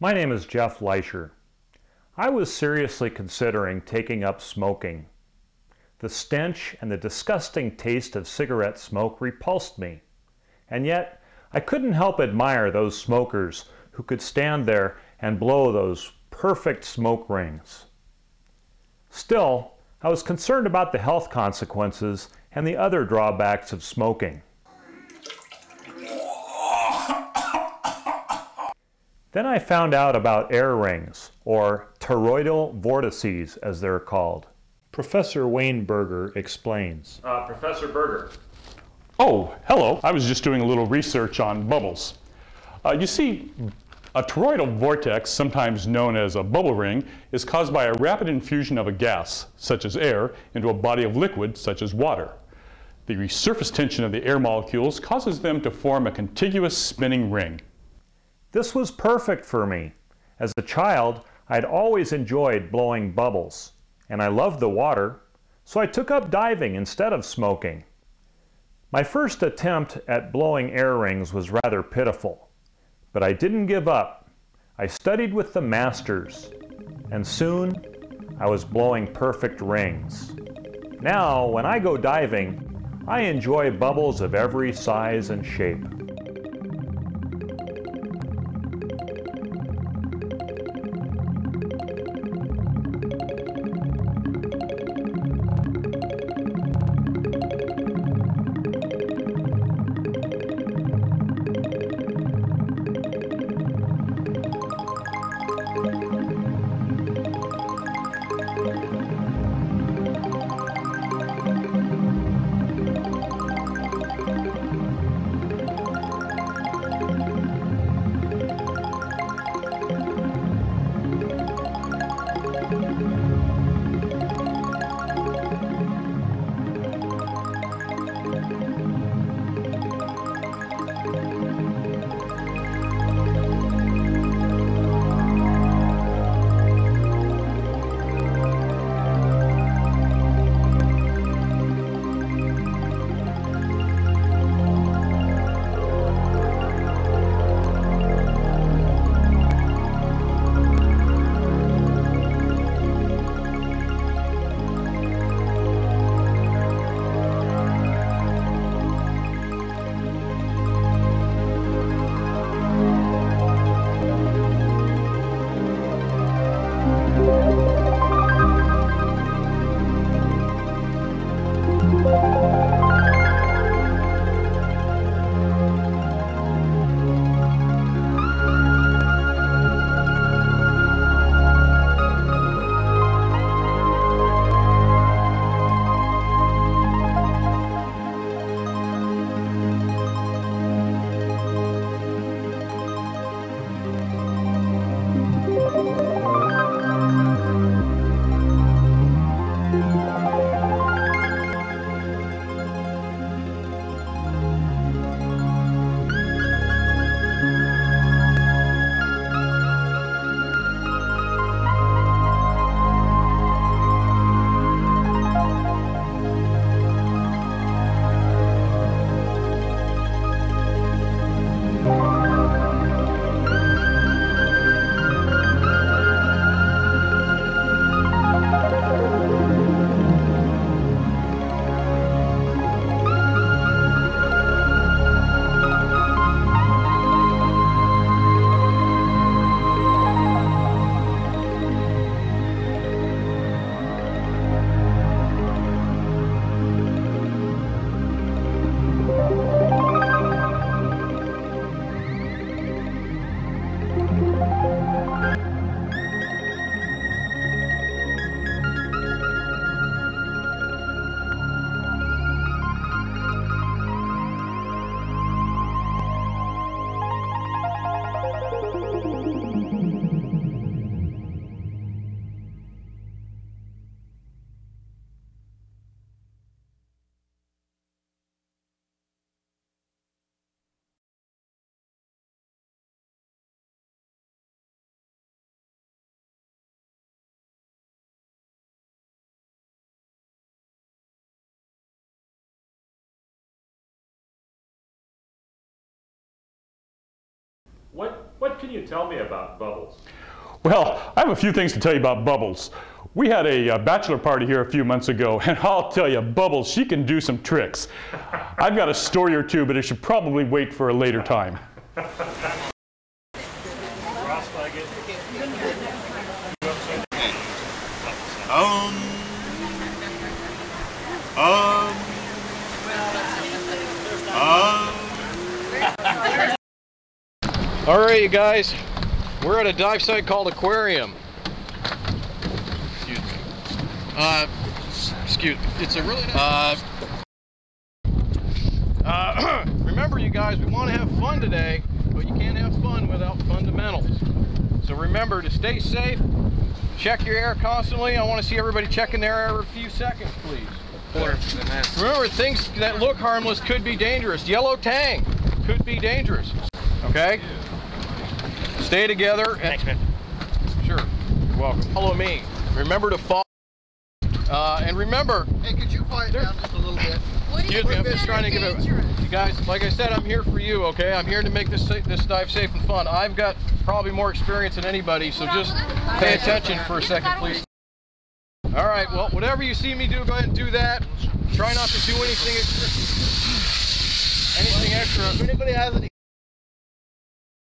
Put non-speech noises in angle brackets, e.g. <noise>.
My name is Jeff Leischer. I was seriously considering taking up smoking. The stench and the disgusting taste of cigarette smoke repulsed me. And yet, I couldn't help admire those smokers who could stand there and blow those perfect smoke rings. Still, I was concerned about the health consequences and the other drawbacks of smoking. Then I found out about air rings, or toroidal vortices as they're called. Professor Wayne Berger explains. Uh, Professor Berger. Oh, hello. I was just doing a little research on bubbles. Uh, you see, a toroidal vortex, sometimes known as a bubble ring, is caused by a rapid infusion of a gas, such as air, into a body of liquid, such as water. The surface tension of the air molecules causes them to form a contiguous spinning ring. This was perfect for me. As a child, I'd always enjoyed blowing bubbles, and I loved the water, so I took up diving instead of smoking. My first attempt at blowing air rings was rather pitiful, but I didn't give up. I studied with the masters, and soon I was blowing perfect rings. Now, when I go diving, I enjoy bubbles of every size and shape. What, what can you tell me about bubbles? Well, I have a few things to tell you about Bubbles. We had a uh, bachelor party here a few months ago, <laughs> and I'll tell you, Bubbles, she can do some tricks. <laughs> I've got a story or two, but it should probably wait for a later time. <laughs> All right, you guys, we're at a dive site called Aquarium. Excuse me. Uh, excuse. It's a really. Uh, <coughs> uh, <clears throat> remember, you guys, we want to have fun today, but you can't have fun without fundamentals. So remember to stay safe. Check your air constantly. I want to see everybody checking their air every few seconds, please. Remember, things that look harmless could be dangerous. Yellow tang could be dangerous. Okay? Stay together. Thanks, man. Sure. You're welcome. Follow me. Remember to follow. Uh, and remember, Hey, could you quiet down just a little bit? excuse me, I'm just trying to give it. You guys, like I said, I'm here for you. Okay, I'm here to make this this dive safe and fun. I've got probably more experience than anybody, so just pay attention for a second, please. All right. Well, whatever you see me do, go ahead and do that. Try not to do anything extra. Anything extra. If anybody has any